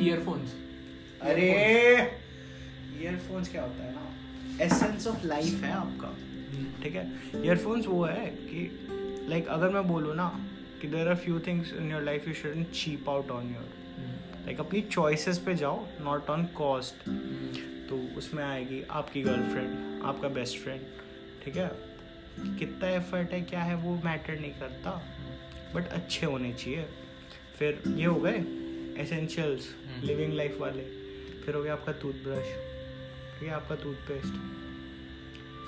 Earphones अरे! Earphones क्या होता है ना? एसेंस ऑफ़ लाइफ है आपका। ठीक है? ईयरफोन्स वो है कि लाइक like, अगर मैं बोलूँ ना कि there are few things in your life you shouldn't cheap out on your like अपनी चॉइसेस पे जाओ नॉट ऑन कॉस्ट तो उसमें आएगी आपकी गर्लफ्रेंड आपका बेस्ट फ्रेंड ठीक है? कितना एफर्ट है क्या है वो मैटर नहीं करता। बट अच्छे होने चाहिए। फिर ये हो गए एसेंशियल्स लिविंग लाइफ वाले। फिर हो गया आपका टूथब्रश ठीक है आपका टूथपेस्ट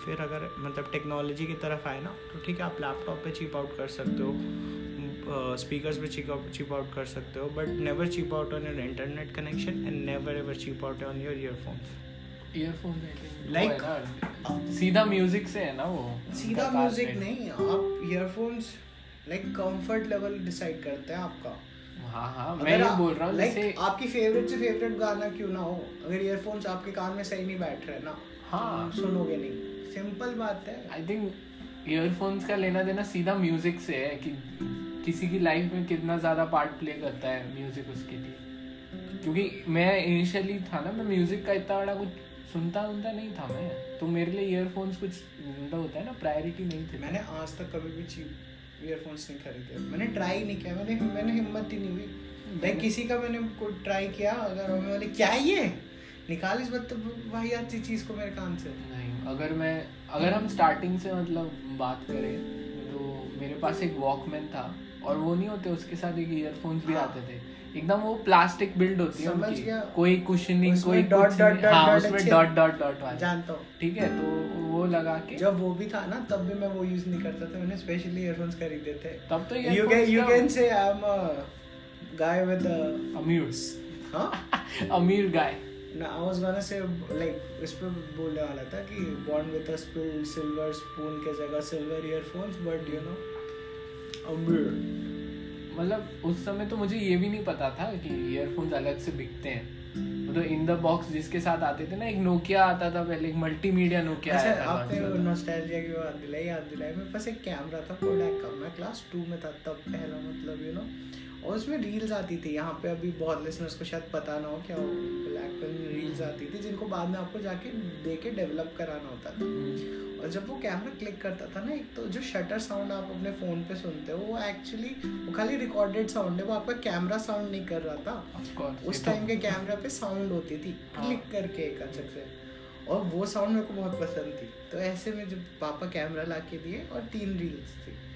फिर अगर मतलब टेक्नोलॉजी की तरफ़ आए ना तो ठीक है आप लैपटॉप पे चिप आउट कर सकते हो स्पीकर्स पे चिप आउट कर सकते हो but never cheap out on your internet connection and never ever cheap out on your earphones earphone Like- सीधा म्यूज़िक से है ना वो? सीधा म्यूज़िक नहीं आप earphones like comfort level decide करते हैं आपका। हाँ हाँ मैं ये बोल रहा हूँ जैसे आपकी फेवरेट से फेवरेट गाना क्यों ना हो? अगर ईयरफोन्स आपके कान में सही नहीं बैठ रहे ना हाँ। सुनोगे नहीं। सिंपल बात है। आई थिंक ईयरफोन्स का लेना देना सीधा म्यूज़िक से है कि किसी की लाइफ में कितना ज़्यादा पार्ट प्ले करता है म्यूज़िक उसके लिए। क्योंकि मैं इनिशियली था ना मैं म्यूज़िक का इतना बड़ा कुछ सुनता उनता नहीं था मैं। तो मेरे लिए ईयरफोन्स कुछ होता है ना प्रायोरिटी नहीं थी। मैंने आज तक कभी भी चीप ईयरफोन्स नहीं खरीदे। मैंने ट्राई नहीं किया। मैंने मैंने हिम्मत ही नहीं हुई। लाइक किसी का मैंने कोई ट्राई किया अगर हमें बोले क्या ये? निकाल इस बात वही आती चीज़ को मेरे कान से। नहीं अगर मैं अगर हम स्टार्टिंग से मतलब बात करें तो मेरे पास एक वॉकमैन था और वो नहीं होते उसके साथ एक ईयरफोन्स भी हाँ। आते थे। एकदम वो प्लास्टिक बिल्ड होती है। कोई कुशनिंग कोई dot, हाँ dot उसमें अच्छे- डॉट डॉट डॉट वाले। जानता हूँ। ठीक है तो वो लगा के। जब वो भी था ना तब भी मैं वो यूज़ नहीं करता था। मैंने स्पेशली ईयरफोन्स खरीदे थे। तब तो you can you can say I am a guy with अमीर हाँ अमीर गाय ना I was gonna say like इस पे बोलने वाला था कि born with a spill silver spoon के जगह silver earphones but you know अमीर मतलब उस समय तो मुझे ये भी नहीं पता था कि ईयरफोन्स अलग से बिकते हैं। तो इन द बॉक्स जिसके साथ आते थे ना एक नोकिया आता था पहले एक मल्टी मीडिया नोकिया अच्छा, आया था आपने नॉस्टैल्जिया की बात दिलाई याद दिलाई। मेरे पास एक कैमरा था कोडैक का। मैं क्लास टू में था तब पहला मतलब यू नो और उसमें रील्स आती थी यहाँ पे अभी बहुत लिसनर्स को शायद पता ना हो क्या वो ब्लैक फ़िल्म रील्स आती थी जिनको बाद में आपको जाके दे के डेवलप कराना होता था। और जब वो कैमरा क्लिक करता था ना एक तो जो शटर साउंड आप अपने फ़ोन पे सुनते हो वो एक्चुअली वो खाली रिकॉर्डेड साउंड है वो आपका कैमरा साउंड नहीं कर रहा था। Course, उस तो- टाइम के कैमरा पे साउंड होती थी हाँ। क्लिक करके एक अचक से। और वो साउंड मेरे को बहुत पसंद थी। तो ऐसे में जब पापा कैमरा ला के दिए और तीन रील्स थी। तो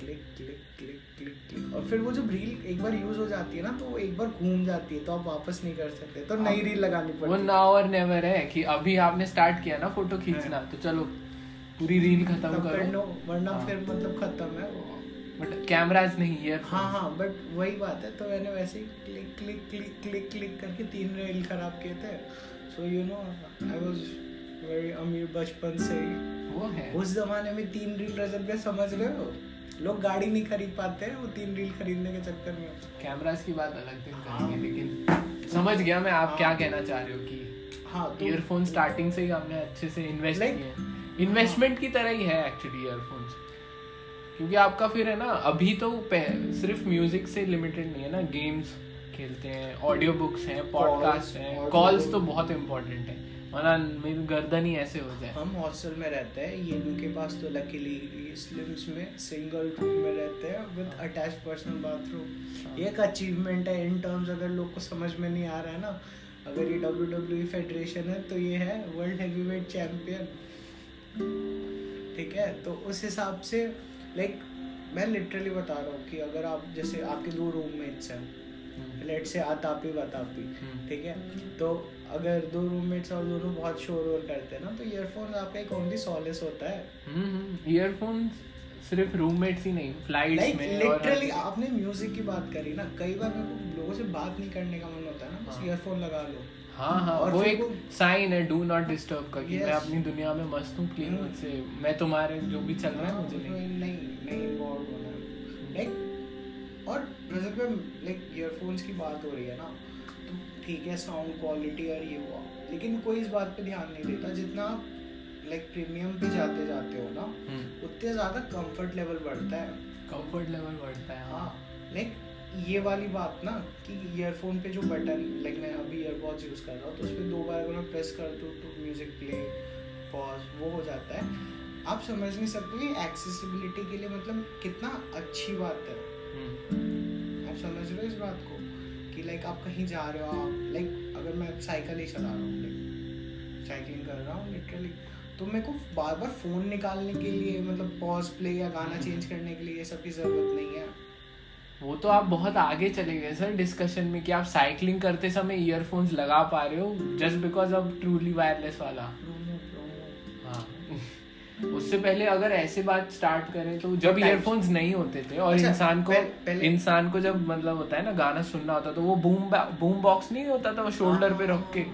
click click click click click और फिर वो जब रील एक बार यूज़ हो जाती है ना तो एक बार घूम जाती है तो आप वापस नहीं कर सकते। तो नई रील लगानी पड़ती वो नाउ और नेवर है कि अभी आपने स्टार्ट किया ना फ़ोटो खींचना तो चलो पूरी रील खत्म कर। वरना हाँ। फिर मतलब खत्म है बट कैमराज नहीं ईयर हाँ हाँ बट वही बात है तो मैंने वैसे ही click click click click click करके तीन रील खराब किए थे। So you know I was very अमीर बचपन से ही। वो है। उस जमाने में तीन रील रजत समझ रहे हो? लोग गाड़ी नहीं खरीद पाते हैं वो तीन रील खरीदने के चक्कर में। कैमराज की बात अलग दिन करेंगे लेकिन समझ गया मैं आप हाँ। क्या कहना चाह रहे हो कि हाँ तो ईयरफोन स्टार्टिंग से ही हमने अच्छे से इन्वेस्ट किए इन्वेस्टमेंट की तरह ही है एक्चुअली ईयरफोन्स क्योंकि आपका फिर है ना अभी तो सिर्फ़ म्यूज़िक से लिमिटेड नहीं है ना गेम्स खेलते हैं ऑडियो बुक्स हैं पॉडकास्ट हैं कॉल्स तो बहुत इम्पोर्टेंट है। वरना मेरी गर्दन ही ऐसे हो जाए। हम हॉस्टल में रहते हैं ये उनके पास तो लकीली स्लिम्स में सिंगल रूम में रहते हैं विद अटैच पर्सनल बाथरूम एक अचीवमेंट है इन टर्म्स अगर लोग को समझ में नहीं आ रहा है ना अगर ये डब्ल्यू डब्ल्यू फेडरेशन है तो ये है वर्ल्ड हैवीवेट चैंपियन ठीक है? तो उस हिसाब से लाइक मैं लिटरली बता रहा हूँ कि अगर आप जैसे आपके दो रूममेट्स हैं लेट से आतापी बतापी। ठीक है? तो अगर दो रूममेट्स और दोनों बहुत शोर वोर करते हैं ना तो ईयरफोन आपका एक ओनली सॉलेस होता है। ईयरफोन्स सिर्फ़ रूममेट्स ही नहीं फ्लाइट्स लाइक में लिटरली आपने म्यूज़िक की बात करी ना कई बार मेरे को लोगों से बात नहीं करने का मन होता है ना बस हाँ। ईयरफोन लगा लो। हाँ हाँ और वो एक साइन है डू नॉट डिस्टर्ब का कि मैं अपनी दुनिया में मस्त हूँ प्लीज़ हम्म। मुझसे मैं तुम्हारे जो भी चल रहा है मुझे नहीं। नहीं नहीं इन्वॉल्व होना। लाइक और रजत में लाइक ईयरफोन्स की बात हो रही है ना ठीक है साउंड क्वालिटी और ये हुआ लेकिन कोई इस बात पे ध्यान नहीं देता जितना आप लाइक प्रीमियम पे जाते जाते हो ना हम्म। उतने ज़्यादा कंफर्ट लेवल बढ़ता है। कंफर्ट लेवल बढ़ता है हाँ। हाँ लाइक ये वाली बात ना कि ईयरफोन पे जो बटन लाइक मैं अभी ईयरबॉड्स यूज़ कर रहा हूँ तो उस पर दो बार अगर मैं प्रेस कर दूँ तो म्यूज़िक प्ले पॉज वो हो जाता है। आप समझ नहीं सकते कि एक्सेसिबिलिटी के लिए मतलब कितना अच्छी बात है। हम्म, आप समझ रहे हो इस बात को? कि लाइक आप कहीं जा रहे हो आप लाइक अगर मैं साइकिल ही चला रहा हूँ लाइक साइकिलिंग कर रहा हूँ लिटरली तो मेरे को बार बार फ़ोन निकालने के लिए मतलब पॉज प्ले या गाना चेंज करने के लिए ये सब की ज़रूरत नहीं है। वो तो आप बहुत आगे चले गए सर डिस्कशन में कि आप साइकिलिंग करते समय ईयरफोन्स लगा पा रहे हो just because of truly wireless वाला। उससे पहले अगर ऐसे बात स्टार्ट करें तो जब ईयरफोन्स नहीं होते थे और अच्छा, इंसान को इंसान को जब मतलब होता है ना गाना सुनना होता तो वो बूम बूम बॉक्स नहीं होता था वो शोल्डर पे रख के।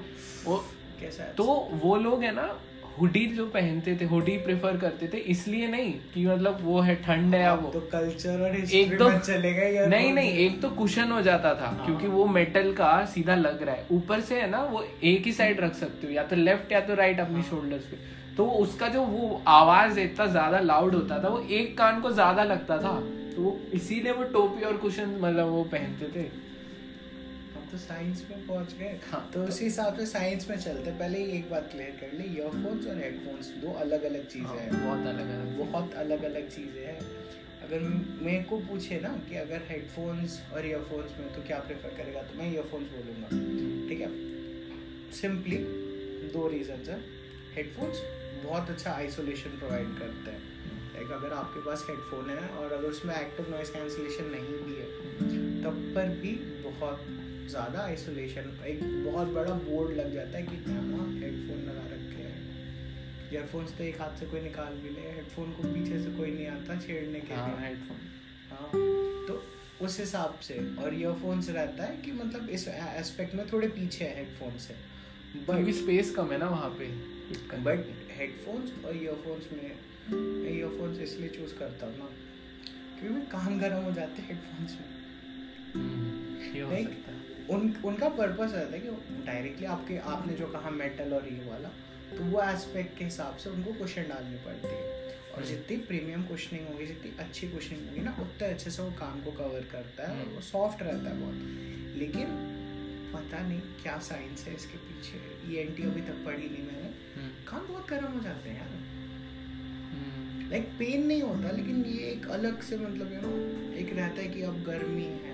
वो कैसा तो वो लोग है ना हुडी जो पहनते थे हुडी प्रेफर करते थे इसलिए नहीं कि मतलब वो है ठंड है या वो। तो कल्चर और एक तो में चलेगा यार नहीं नहीं एक तो कुशन हो जाता था हाँ। क्योंकि वो मेटल का सीधा लग रहा है। ऊपर से है ना वो एक ही साइड रख सकते हो या तो लेफ़्ट या तो राइट अपनी हाँ। शोल्डर्स पे। तो वो उसका जो वो आवाज़ इतना ज़्यादा लाउड होता था वो एक कान को ज़्यादा लगता था। तो वो इसीलिए वो टोपी और कुशन मतलब वो पहनते थे। तो साइंस में पहुँच गए। हाँ, तो उसी हिसाब से साइंस में चलते पहले ही एक बात क्लियर कर ले। ईयरफोन्स और हेडफोन्स दो अलग अलग चीज़ें हाँ, हैं। बहुत अलग अलग बहुत अलग अलग चीज़ें हैं। अगर मेरे को पूछे ना कि अगर हेडफोन्स और ईयरफोन्स में तो क्या प्रेफर करेगा तो मैं ईयरफोन्स बोलूँगा। ठीक है? सिंपली दो रीजन है। हेडफोन्स बहुत अच्छा आइसोलेशन प्रोवाइड करते हैं। लाइक अगर आपके पास हेडफोन है और अगर उसमें एक्टिव नॉइस कैंसिलेशन नहीं भी है तब पर भी बहुत ज़्यादा आइसोलेशन एक बहुत बड़ा बोर्ड लग जाता है कि हाँ हेडफोन लगा रखे हैं। ईयरफोन्स तो एक हाथ से कोई निकाल भी ले हेडफोन को पीछे से कोई नहीं आता छेड़ने के हाँ लिए। हेडफोन हाँ तो उस हिसाब से और ईयरफोन्स रहता है कि मतलब इस एस्पेक्ट में थोड़े पीछे है हेडफोन से। क्योंकि स्पेस कम है ना वहाँ पे। बट हेडफोन्स और ईयरफोन्स में मैं ईयरफोन्स इसलिए चूज़ करता हूँ ना क्योंकि कान गर्म हो जाते हैं हेडफोन्स में। हम्म, उन उनका पर्पस रहता है कि डायरेक्टली आपके आपने जो कहा मेटल और ये वाला तो वो एस्पेक्ट के हिसाब से उनको क्वेश्चन डालनी पड़ती है। और हम्म। जितनी प्रीमियम क्वेश्चनिंग होगी जितनी अच्छी क्वेश्चनिंग होगी ना उतने अच्छे से वो कान को कवर करता है और हम्म। वो सॉफ्ट रहता है बहुत। लेकिन पता नहीं क्या साइंस है इसके पीछे। ई एन टी अभी तक पढ़ी नहीं मैंने। हम्म, कान बहुत गर्म हो जाते हैं यार। हम्म, लाइक पेन नहीं होता लेकिन ये एक अलग से मतलब यू नो एक रहता है कि अब गर्मी है।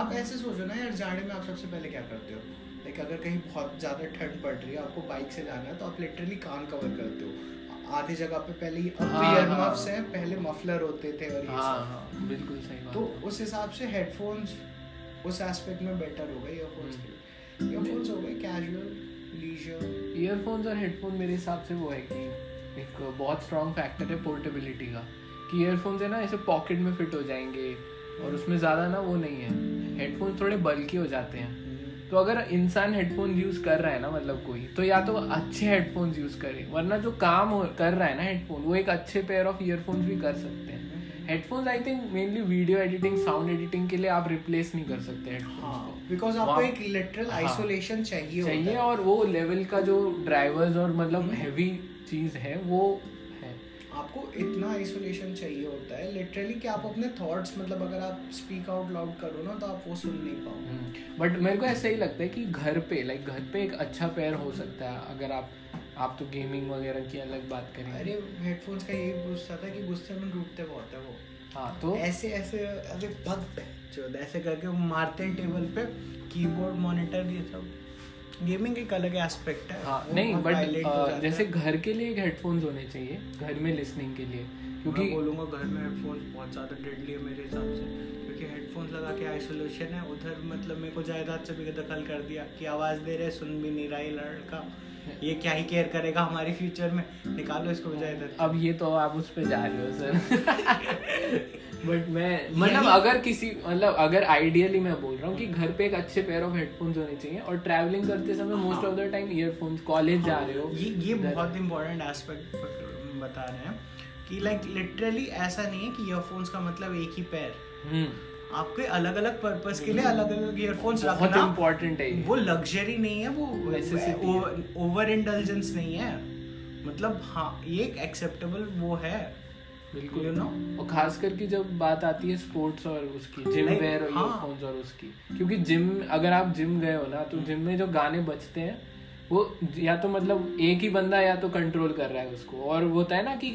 आप ऐसे सोचो ना यार जाड़े में आप सबसे पहले क्या करते हो? लाइक अगर कहीं बहुत ज़्यादा ठंड पड़ रही है आपको बाइक से जाना है तो आप लिटरली कान कवर करते हो। आधी जगह पे पहले ही अब हाँ, ईयर हाँ। मफ्स हैं पहले मफलर होते थे और ये हाँ हाँ बिल्कुल सही तो उस हिसाब से हेडफोन्स उस एस्पेक्ट में बेटर हो गए ईयरफोन्स के लिए। ईयरफोन्स हो गए कैजुअल लीजर ईयरफोन्स और हेडफोन मेरे हिसाब से वो है कि एक बहुत स्ट्रॉन्ग फैक्टर है पोर्टेबिलिटी का। कि ईयरफोन्स है ना ऐसे पॉकेट में फिट हो जाएँगे और उसमें ज़्यादा ना वो नहीं है। हेडफोन्स थोड़े बल्कि हो जाते हैं। तो अगर इंसान हेडफोन यूज़ कर रहा है ना मतलब कोई तो या तो अच्छे हेडफोन्स यूज़ करे। वरना जो काम कर रहा है ना हेडफोन वो एक अच्छे पेयर ऑफ़ ईयरफोन्स भी कर सकते हैं। Headphones I think mainly video editing sound editing के लिए आप रिप्लेस नहीं कर सकते हेडफोन्स हाँ बिकॉज़ आपको एक लिटरल हाँ। आइसोलेशन चाहिए होता चाहिए है। और वो लेवल का जो ड्राइवर्स और मतलब हम्म। हैवी चीज़ है वो है आपको इतना आइसोलेशन चाहिए होता है लिटरली कि आप अपने थॉट्स मतलब अगर आप स्पीक आउट लाउड करो ना तो आप वो सुन नहीं पाओ बट मेरे को ऐसा ही लगता है कि घर पे लाइक घर पे एक अच्छा पेयर हो सकता है अगर आप आप तो गेमिंग वगैरह की अलग बात करें अरे हेडफोन्स का यही गुस्सा था कि गुस्से में टूटते बहुत है वो। हाँ तो? ऐसे ऐसे अरे भक्त जो ऐसे करके वो मारते हैं टेबल पे कीबोर्ड मॉनिटर ये सब। गेमिंग एक अलग एस्पेक्ट है। हाँ नहीं बट। जैसे घर के लिए एक हेडफोन्स होने चाहिए घर में लिसनिंग के लिए क्योंकि बोलूँगा घर में हेडफोन्स बहुत ज़्यादा डेडली है मेरे हिसाब से। क्योंकि हेडफोन्स लगा के आइसोलेशन है। उधर मतलब मेरे को जायदाद से भी दखल कर दिया कि आवाज़ दे रहे सुन भी नहीं रहा ये लड़का। ये क्या ही केयर करेगा हमारी फ्यूचर में? निकालो इसको जायदाद। अब ये तो आप उस पर जा रहे हो सर। बट मैं मतलब अगर किसी मतलब अगर आइडियली मैं बोल रहा हूँ कि घर पे एक अच्छे पेयर ऑफ़ हेडफोन्स होने चाहिए और ट्रैवलिंग करते समय most of the time earphones college जा रहे हो। ये ये बहुत इंपॉर्टेंट एस्पेक्ट बता रहे हैं कि लाइक लिटरली ऐसा नहीं है कि ईयरफोन्स का मतलब एक ही पैर आपके अलग अलग पर्पस के लिए अलग अलग ईयरफोन्स रखना इम्पोर्टेंट है वो लग्जरी नहीं है वो ओवर इंटेलिजेंस नहीं है। मतलब हाँ ये एक एक्सेप्टेबल वो है बिल्कुल। You know? और खास करके जब बात आती है स्पोर्ट्स और उसकी जिम वेयर और हाँ। ईयरफोन्स और उसकी। क्योंकि जिम अगर आप जिम गए हो ना तो जिम में जो गाने बजते हैं वो या तो मतलब एक ही बंदा या तो कंट्रोल कर रहा है उसको। और वो होता है ना कि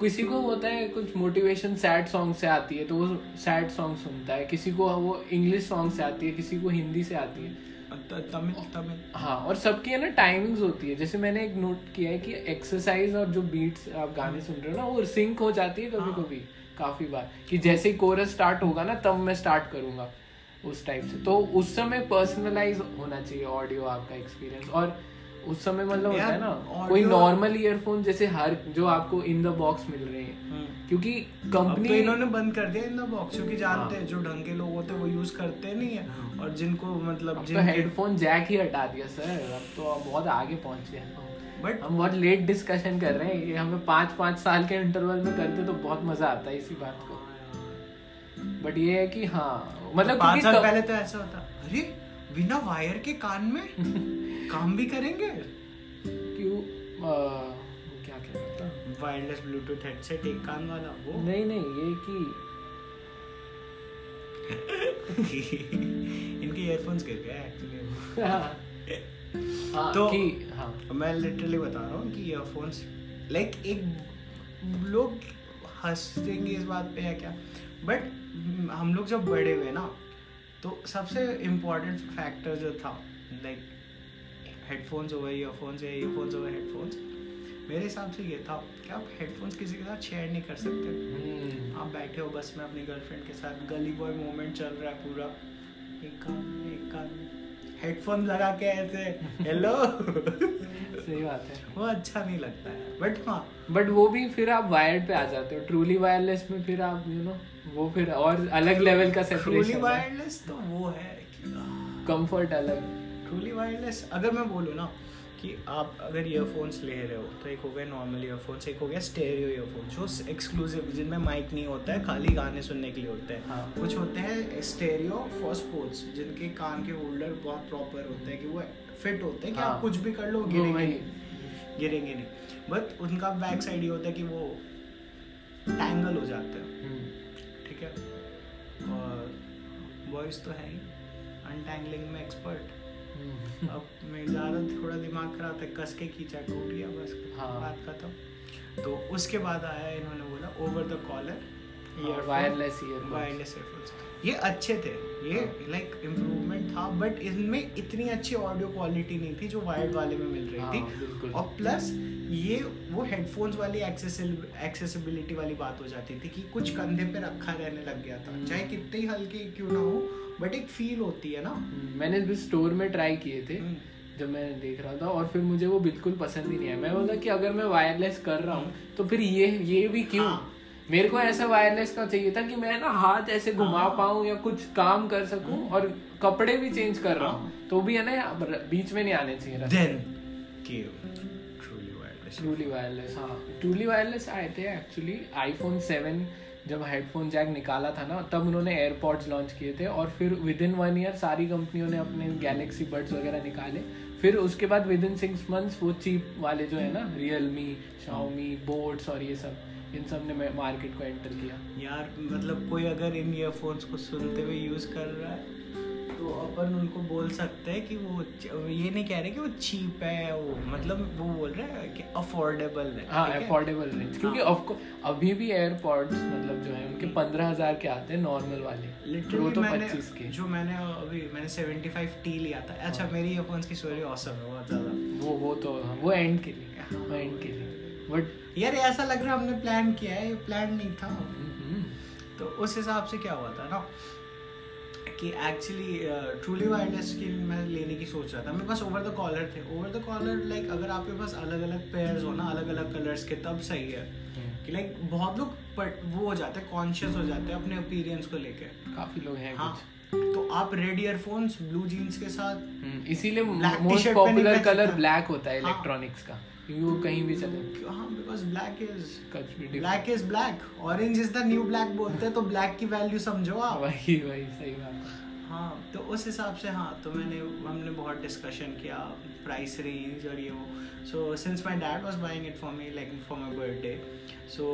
किसी को होता है कुछ मोटिवेशन सैड सॉन्ग से आती है तो वो सैड सॉन्ग सुनता है। किसी को वो इंग्लिश सॉन्ग से आती है किसी को हिंदी से आती है। तमिल तमिल। हाँ और सबकी है ना टाइमिंग्स होती है। जैसे मैंने एक नोट किया है कि एक्सरसाइज और जो बीट्स आप गाने सुन रहे हो ना वो सिंक हो जाती है कभी हाँ। कभी काफ़ी बार। कि जैसे ही कोरस स्टार्ट होगा ना तब मैं स्टार्ट करूँगा उस टाइप से। तो उस समय पर्सनलाइज होना चाहिए ऑडियो आपका एक्सपीरियंस और उस समय मतलब होता है ना कोई नॉर्मल ईयरफोन जैसे हर जो आपको इन द बॉक्स मिल रहे हैं। क्योंकि अब तो इन्होंने बंद कर दिया इन द बॉक्स क्योंकि जानते हाँ। हैं जो ढंग के लोग होते हैं वो यूज़ करते नहीं है। और जिनको मतलब तो हेडफोन जैक ही हटा दिया सर अब तो बहुत आगे पहुँच गए बट हम बहुत लेट डिस्कशन कर रहे हैं। ये हमें पाँच पाँच साल के इंटरवल में करते तो बहुत मज़ा आता है इसी बात को। बट ये है कि हाँ मतलब पाँच साल पहले तो ऐसा होता। अरे! बिना वायर के कान में काम भी करेंगे? क्यों आ, क्या कह रहा था? वायरलेस ब्लूटूथ हेडसेट एक कान वाला वो? नहीं नहीं ये कि इनके ईयरफोन्स गिर गए एक्चुअली हाँ तो- हाँ। मैं लिटरली बता रहा हूँ कि ईयरफोन्स लाइक एक लोग हंसेंगे इस बात पे या क्या? बट हम लोग जब बड़े हुए ना तो सबसे इम्पोर्टेंट फैक्टर जो था लाइक हेडफोन्स हो गए ईयरफोन्स या ईयरफोन्स गए हेडफोन्स मेरे हिसाब से ये था कि आप हेडफोन्स किसी के साथ शेयर नहीं कर सकते। hmm. आप बैठे हो बस में अपनी गर्लफ्रेंड के साथ गली बॉय मोमेंट चल रहा है पूरा। एक कान एक कान हेडफोन लगा के ऐसे हेलो सही बात है। वो अच्छा नहीं लगता है बट हाँ। बट वो भी फिर आप वायर्ड पे आ जाते हो ट्रूली वायरलेस में फिर आप यू you नो know, वो फिर और अलग लेवल का सेपरेशन ट्रूली वायरलेस तो वो है कंफर्ट अलग। ट्रूली वायरलेस अगर मैं बोलूँ ना कि आप अगर ईयरफोन्स ले रहे हो तो एक हो गया नॉर्मल ईयरफोन्स एक हो गया स्टेरियो ईयरफोन जो एक्सक्लूसिव जिनमें माइक नहीं होता है खाली गाने सुनने के लिए होते हैं हाँ। कुछ होते हैं स्टेरियो फॉर स्पोर्ट्स जिनके कान के होल्डर बहुत प्रॉपर होते हैं कि वो फिट होते हैं कि हाँ। आप कुछ भी कर लो गिरेंगे। नहीं गिरेंगे नहीं बट उनका बैक साइड ये होता है कि वो टैंगल हो जाते हैं हम्म, ठीक है और वॉइस तो है ही अनटैंगलिंग में एक्सपर्ट। अब मैं ज़्यादा थोड़ा दिमाग खराब था कस के खींचा टूट गया बस हाँ। बात खत्म तो उसके बाद आया इन्होंने बोला over the collar wireless. Wireless earphones ये अच्छे थे ये हाँ। इम्प्रूवमेंट इम्प्रूवमेंट था बट इनमें इतनी अच्छी ऑडियो क्वालिटी नहीं थी जो वायर्ड वाले में मिल रही हाँ, थी और प्लस ये वो हेडफोन्स वाली एक्सेसिबिलिटी वाली बात हो जाती थी कि कुछ कंधे पे रखा रहने लग गया था हम्म। चाहे कितने ही हल्के क्यों ना हो बट एक फील होती है ना हम्म, मैंने भी स्टोर में ट्राई किए थे हम्म। जब मैं देख रहा था और फिर मुझे वो बिल्कुल पसंद ही नहीं आया मैं बोला कि अगर मैं वायरलेस कर रहा हूँ तो फिर ये ये भी क्यों हाँ। मेरे को ऐसा वायरलेस का चाहिए था कि मैं ना हाथ ऐसे घुमा हाँ। पाऊँ या कुछ काम कर सकूँ और कपड़े भी चेंज कर रहा हूँ हाँ। तो भी है ना बीच में नहीं आने चाहिए ट्रूली वायरलेस हाँ। ट्रूली वायरलेस आए थे एक्चुअली आईफोन सेवन जब हेडफोन जैक निकाला था ना, तब उन्होंने एयरपॉड्स लॉन्च किए थे और फिर विद इन वन ईयर सारी कंपनियों ने अपने गैलेक्सी बर्ड्स वगैरह निकाले। फिर उसके बाद विद इन सिक्स मंथ्स वो चीप वाले जो है ना रियलमी शाओमी बोट्स और ये सब, इन सबने मार्केट को एंटर किया। यार मतलब कोई अगर इन ईयरफोन्स को सुनते हुए यूज़ कर रहा है तो अपन उनको बोल सकते हैं कि वो ये नहीं कह रहे कि वो चीप है वो मतलब वो बोल रहे हैं कि अफोर्डेबल है हाँ अफोर्डेबल रेंज क्योंकि हाँ। ऑफको अभी भी एयरपॉड्स मतलब जो है उनके पंद्रह हज़ार के आते हैं नॉर्मल वाले। लिटरली तो मैंने के। जो मैंने अभी मैंने 75 टी लिया था। अच्छा हाँ। मेरी ईयरफोन्स की स्टोरी औसम है बहुत ज़्यादा। वो वो तो हाँ, वो एंड के लिए एंड के लिए। बट यार ऐसा लग रहा है हमने प्लान किया है ये प्लान नहीं था। तो उस हिसाब से क्या हुआ था ना? कि एक्चुअली ट्रूली वायरलेस की मैं लेने की सोच रहा था। मेरे पास ओवर द कॉलर थे। ओवर द कॉलर लाइक अगर आपके पास अलग अलग पेयर्स हो ना अलग अलग कलर्स के तब सही है। कि लाइक बहुत लोग वो हो जाते हैं कॉन्शियस हो जाते हैं अपने अपीरियंस को लेके। काफ़ी लोग हैं हाँ। तो आप रेड ईयरफोन्स ब्लू जीन्स के साथ हम्म, इसीलिए मोस्ट पॉपुलर कलर ब्लैक होता है। हाँ। इलेक्ट्रॉनिक्स का। वो कहीं भी चले? हाँ because black is black is black orange is the new black बोलते हैं तो ब्लैक की वैल्यू समझो आप। वही वही सही बात है। हाँ तो उस हिसाब से हाँ तो मैंने हमने बहुत डिस्कशन किया प्राइस रेंज और ये वो। So since my dad was buying it for me like for my birthday so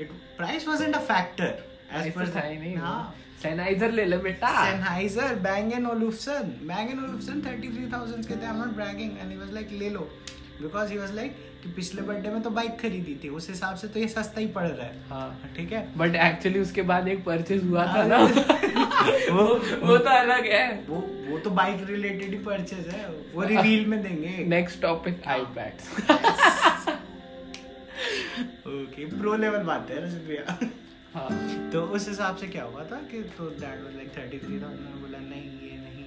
it price wasn't a factor as पर था ही नहीं। हाँ। सैनाइजर ले ले बेटा। Sennheiser Bang Olufsen Bang Olufsen 33000 के थे I'm not bragging and he was like ले लो. Because he was like कि पिछले बर्थडे में तो बाइक खरीदी थी उस हिसाब से तो ये सस्ता ही पड़ रहा है। हाँ। ठीक है? बट एक्चुअली उसके बाद एक परचेज हुआ था ना। वो वो तो अलग है। वो वो तो बाइक रिलेटेड ही परचेज है। वो रिवील में देंगे। Next topic iPads okay pro level बात है भैया हाँ। तो उस हिसाब से क्या हुआ था कि तो that was like thirty three मैंने बोला नहीं ये नहीं।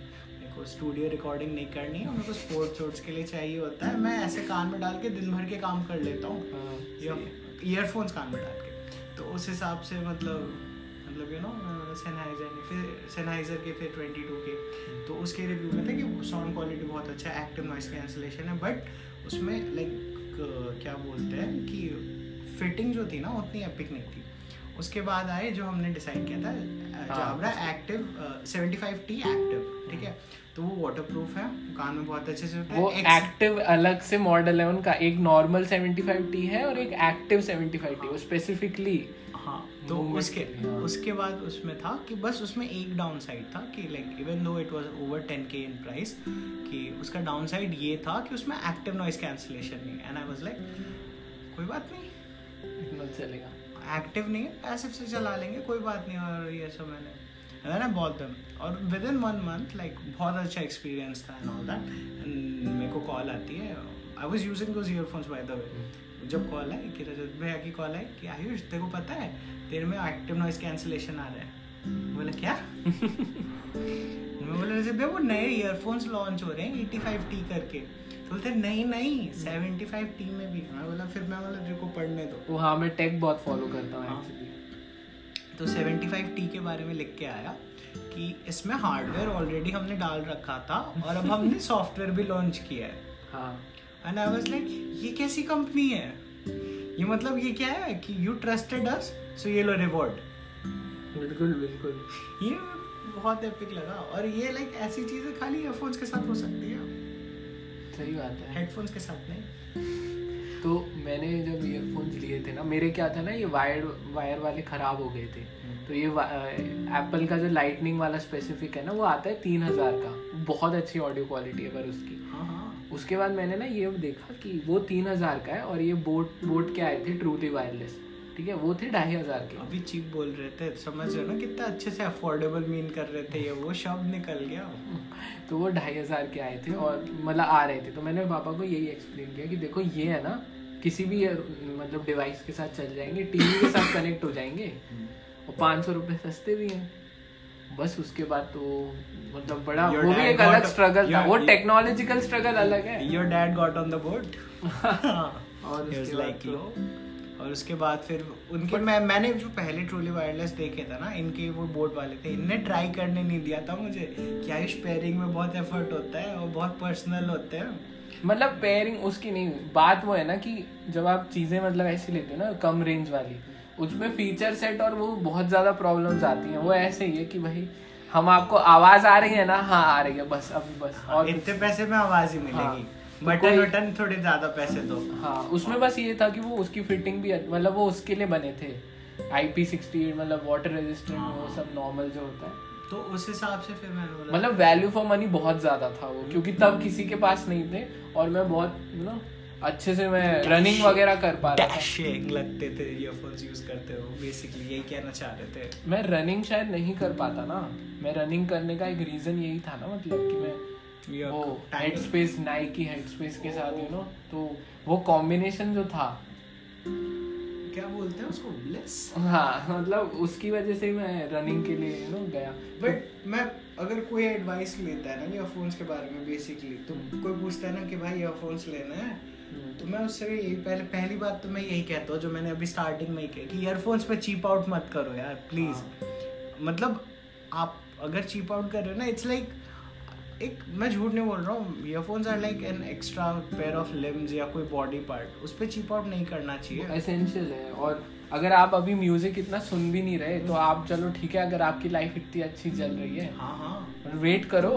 को स्टूडियो रिकॉर्डिंग नहीं करनी है मेरे को स्पोर्ट्स वोर्ट्स के लिए चाहिए होता है। मैं ऐसे कान में डाल के दिन भर के काम कर लेता हूँ। हाँ, ईयरफोन्स कान में डाल के। तो उस हिसाब से मतलब मतलब यू नो सेनहाइजर ने फिर सेनहाइजर के फिर ट्वेंटी टू के। तो उसके रिव्यू में था कि साउंड क्वालिटी बहुत अच्छा है एक्टिव नॉइस कैंसिलेशन है। बट उसमें लाइक क्या बोलते हैं कि फिटिंग जो थी ना उतनी एपिक नहीं थी। उसके बाद आए जो हमने डिसाइड किया था। Jabra active seventy five T active ठीक है? तो वो वाटर प्रूफ है कान में बहुत अच्छे से होता है। वो एक्टिव अलग से मॉडल है उनका। एक नॉर्मल 75T है और एक एक्टिव 75T वो स्पेसिफिकली हाँ तो उसके हाँ। उसके बाद उसमें था कि बस उसमें एक डाउन साइड था कि like even though it was over ten K in price कि उसका डाउन साइड ये था कि उसमें एक्टिव नॉइस कैंसिलेशन नहीं एंड आई वाज लाइक कोई बात नहीं। चलेगा। एक्टिव नहीं है पैसिव से चला लेंगे कोई बात नहीं और ये सब मैंने मैंने बहुत दम और within one month like बहुत अच्छा एक्सपीरियंस था एंड ऑल दैट एंड मेरे को कॉल आती है I was using those earphones by the way जब कॉल आई कि रजत भैया की कॉल आई कि आयुष तेरे को पता है तेरे में एक्टिव नॉइस कैंसिलेशन आ रहा है। बोला क्या? मैं बोला रजत भैया वो नए ईयरफोन्स लॉन्च हो रहे हैं 85 टी करके. तो बोलते नहीं नहीं 75 टी में भी मैं बोला फिर मैं बोला तेरे को पढ़ने दो. वो हाँ मैं टेक बहुत फॉलो करता हूँ हाँ। तो 75 टी के बारे में लिख के आया कि इसमें हार्डवेयर ऑलरेडी हमने डाल रखा था और अब हमने सॉफ्टवेयर भी लॉन्च किया है। हाँ। एंड आई वाज लाइक ये कैसी कंपनी है? ये मतलब ये क्या है कि यू ट्रस्टेड अस सो ये लो रिवॉर्ड बिल्कुल बिल्कुल। ये बहुत एपिक लगा। और ये लाइक ऐसी चीज़ें खाली ईयरफोन्स के साथ हो सकती है। सही बात है। हेडफोन्स के साथ नहीं? तो मैंने जब ईयरफोन्स लिए थे ना मेरे क्या था ना ये वायर वायर वाले खराब हो गए थे। तो ये एप्पल का जो लाइटनिंग वाला स्पेसिफिक है ना वो आता है तीन हज़ार का। बहुत अच्छी ऑडियो क्वालिटी है पर उसकी। हाँ हाँ। उसके बाद मैंने ना ये देखा कि वो तीन हज़ार का है और ये बोट बोट के आए थे ट्रूली वायरलेस ठीक है? वो थे ढाई हज़ार के। अभी चीप बोल रहे थे समझ रहे ना कितना अच्छे से अफोर्डेबल मीन कर रहे थे ये वो शब्द निकल गया। तो वो ढाई हज़ार के आए थे और मतलब आ रहे थे। तो मैंने पापा को यही एक्सप्लेन किया कि देखो ये है ना किसी भी मतलब डिवाइस के साथ चल जाएँगे टीवी के साथ कनेक्ट हो जाएँगे और पाँच सौ रुपये सस्ते भी हैं। बस उसके बाद तो मतलब बड़ा Your वो भी एक अलग स्ट्रगल था। वो टेक्नोलॉजिकल स्ट्रगल अलग है। Your dad got on the boat और उसके बाद like, तो-. और उसके बाद फिर उनके मैं मैंने जो पहले ट्रोली वायरलेस देखे था ना इनके वो बोर्ड वाले थे इनने ट्राई करने नहीं दिया था मुझे कि आयुष पेयरिंग में बहुत एफर्ट होता है और बहुत पर्सनल होते हैं। मतलब पेयरिंग उसकी नहीं बात वो है ना कि जब आप चीज़ें मतलब ऐसी लेते हो ना कम रेंज वाली उसमें फीचर सेट और वो बहुत ज़्यादा प्रॉब्लम्स आती हैं। वो ऐसे ही है कि भाई हम आपको आवाज़ आ रही है ना हाँ आ रही है बस अभी बस और इतने पैसे में आवाज़ ही हाँ। मिलेगी। तो बटन कोई- वटन थोड़े ज़्यादा पैसे दो। हाँ उसमें बस ये था कि वो उसकी फिटिंग भी मतलब वो उसके लिए बने थे। आई पी सिक्सटी मतलब वाटर रेजिस्टेंट वो सब नॉर्मल जो होता है। तो उस हिसाब से फिर मैंने बोला मतलब वैल्यू फॉर मनी बहुत ज़्यादा था वो क्योंकि तब किसी के पास नहीं थे और मैं बहुत यू नो अच्छे से मैं रनिंग वगैरह कर पा रहा था। डैशिंग लगते थे ईयरफोन्स यूज़ करते हो बेसिकली यही कहना चाह रहे थे। मैं रनिंग शायद नहीं कर पाता ना। मैं रनिंग करने का एक रीजन यही था ना मतलब कि मैं वो head space Nike head space के साथ यू नो तो वो कॉम्बिनेशन जो था क्या बोलते हैं उसको ब्लेस हाँ मतलब उसकी वजह से मैं रनिंग के लिए यू नो गया बट मैं अगर कोई एडवाइस लेता है ना ईयरफोन्स के बारे में बेसिकली तो। कोई पूछता है ना कि भाई ईयरफोन्स लेना है हम्म। तो मैं उससे यही पहले पहली बात तो मैं यही कहता हूँ जो मैंने अभी स्टार्टिंग में ही कही कि ईयरफोन्स पे चीप आउट मत करो यार प्लीज़ हाँ। मतलब आप अगर चीप आउट कर रहे हो ना इट्स लाइक एक मैं झूठ नहीं बोल रहा हूँ earphones are like an extra pair of limbs या कोई बॉडी पार्ट उस पर चीप आउट नहीं करना चाहिए। एसेंशियल है और अगर आप अभी म्यूज़िक इतना सुन भी नहीं रहे तो आप चलो ठीक है अगर आपकी लाइफ इतनी अच्छी चल रही है हाँ हाँ। वेट करो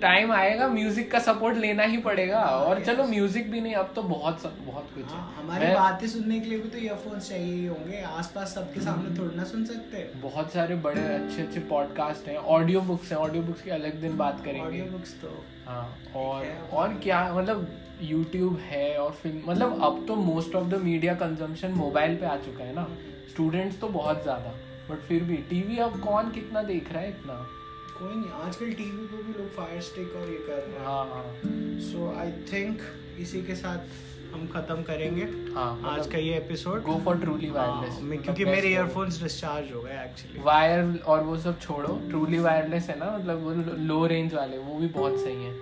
टाइम आएगा म्यूज़िक का सपोर्ट लेना ही पड़ेगा। और चलो म्यूज़िक भी नहीं अब तो बहुत सब बहुत कुछ हाँ, है हमारी बातें सुनने के लिए भी तो ईयरफोन्स चाहिए ही होंगे। आसपास सबके सामने थोड़ी ना सुन सकते। बहुत सारे बड़े अच्छे अच्छे पॉडकास्ट हैं ऑडियो बुक्स हैं। ऑडियो बुक्स की अलग दिन बात करेंगे। ऑडियो बुक्स तो हाँ और और क्या मतलब यूट्यूब है और फ़िल्म मतलब अब तो most of the media consumption mobile पे आ चुका है ना। स्टूडेंट्स तो बहुत ज़्यादा बट फिर भी टीवी अब कौन कितना देख रहा है इतना? कोई नहीं आजकल टीवी पे भी लोग फायर स्टिक और ये कर रहे हैं। हाँ हाँ। सो आई थिंक इसी के साथ हम खत्म करेंगे हाँ आज का ये episode go for truly wireless क्योंकि मेरे ईयरफोन्स डिस्चार्ज हो गए एक्चुअली वायर और वो सब छोड़ो ट्रूली वायरलेस है ना मतलब वो लो रेंज वाले वो भी बहुत सही है।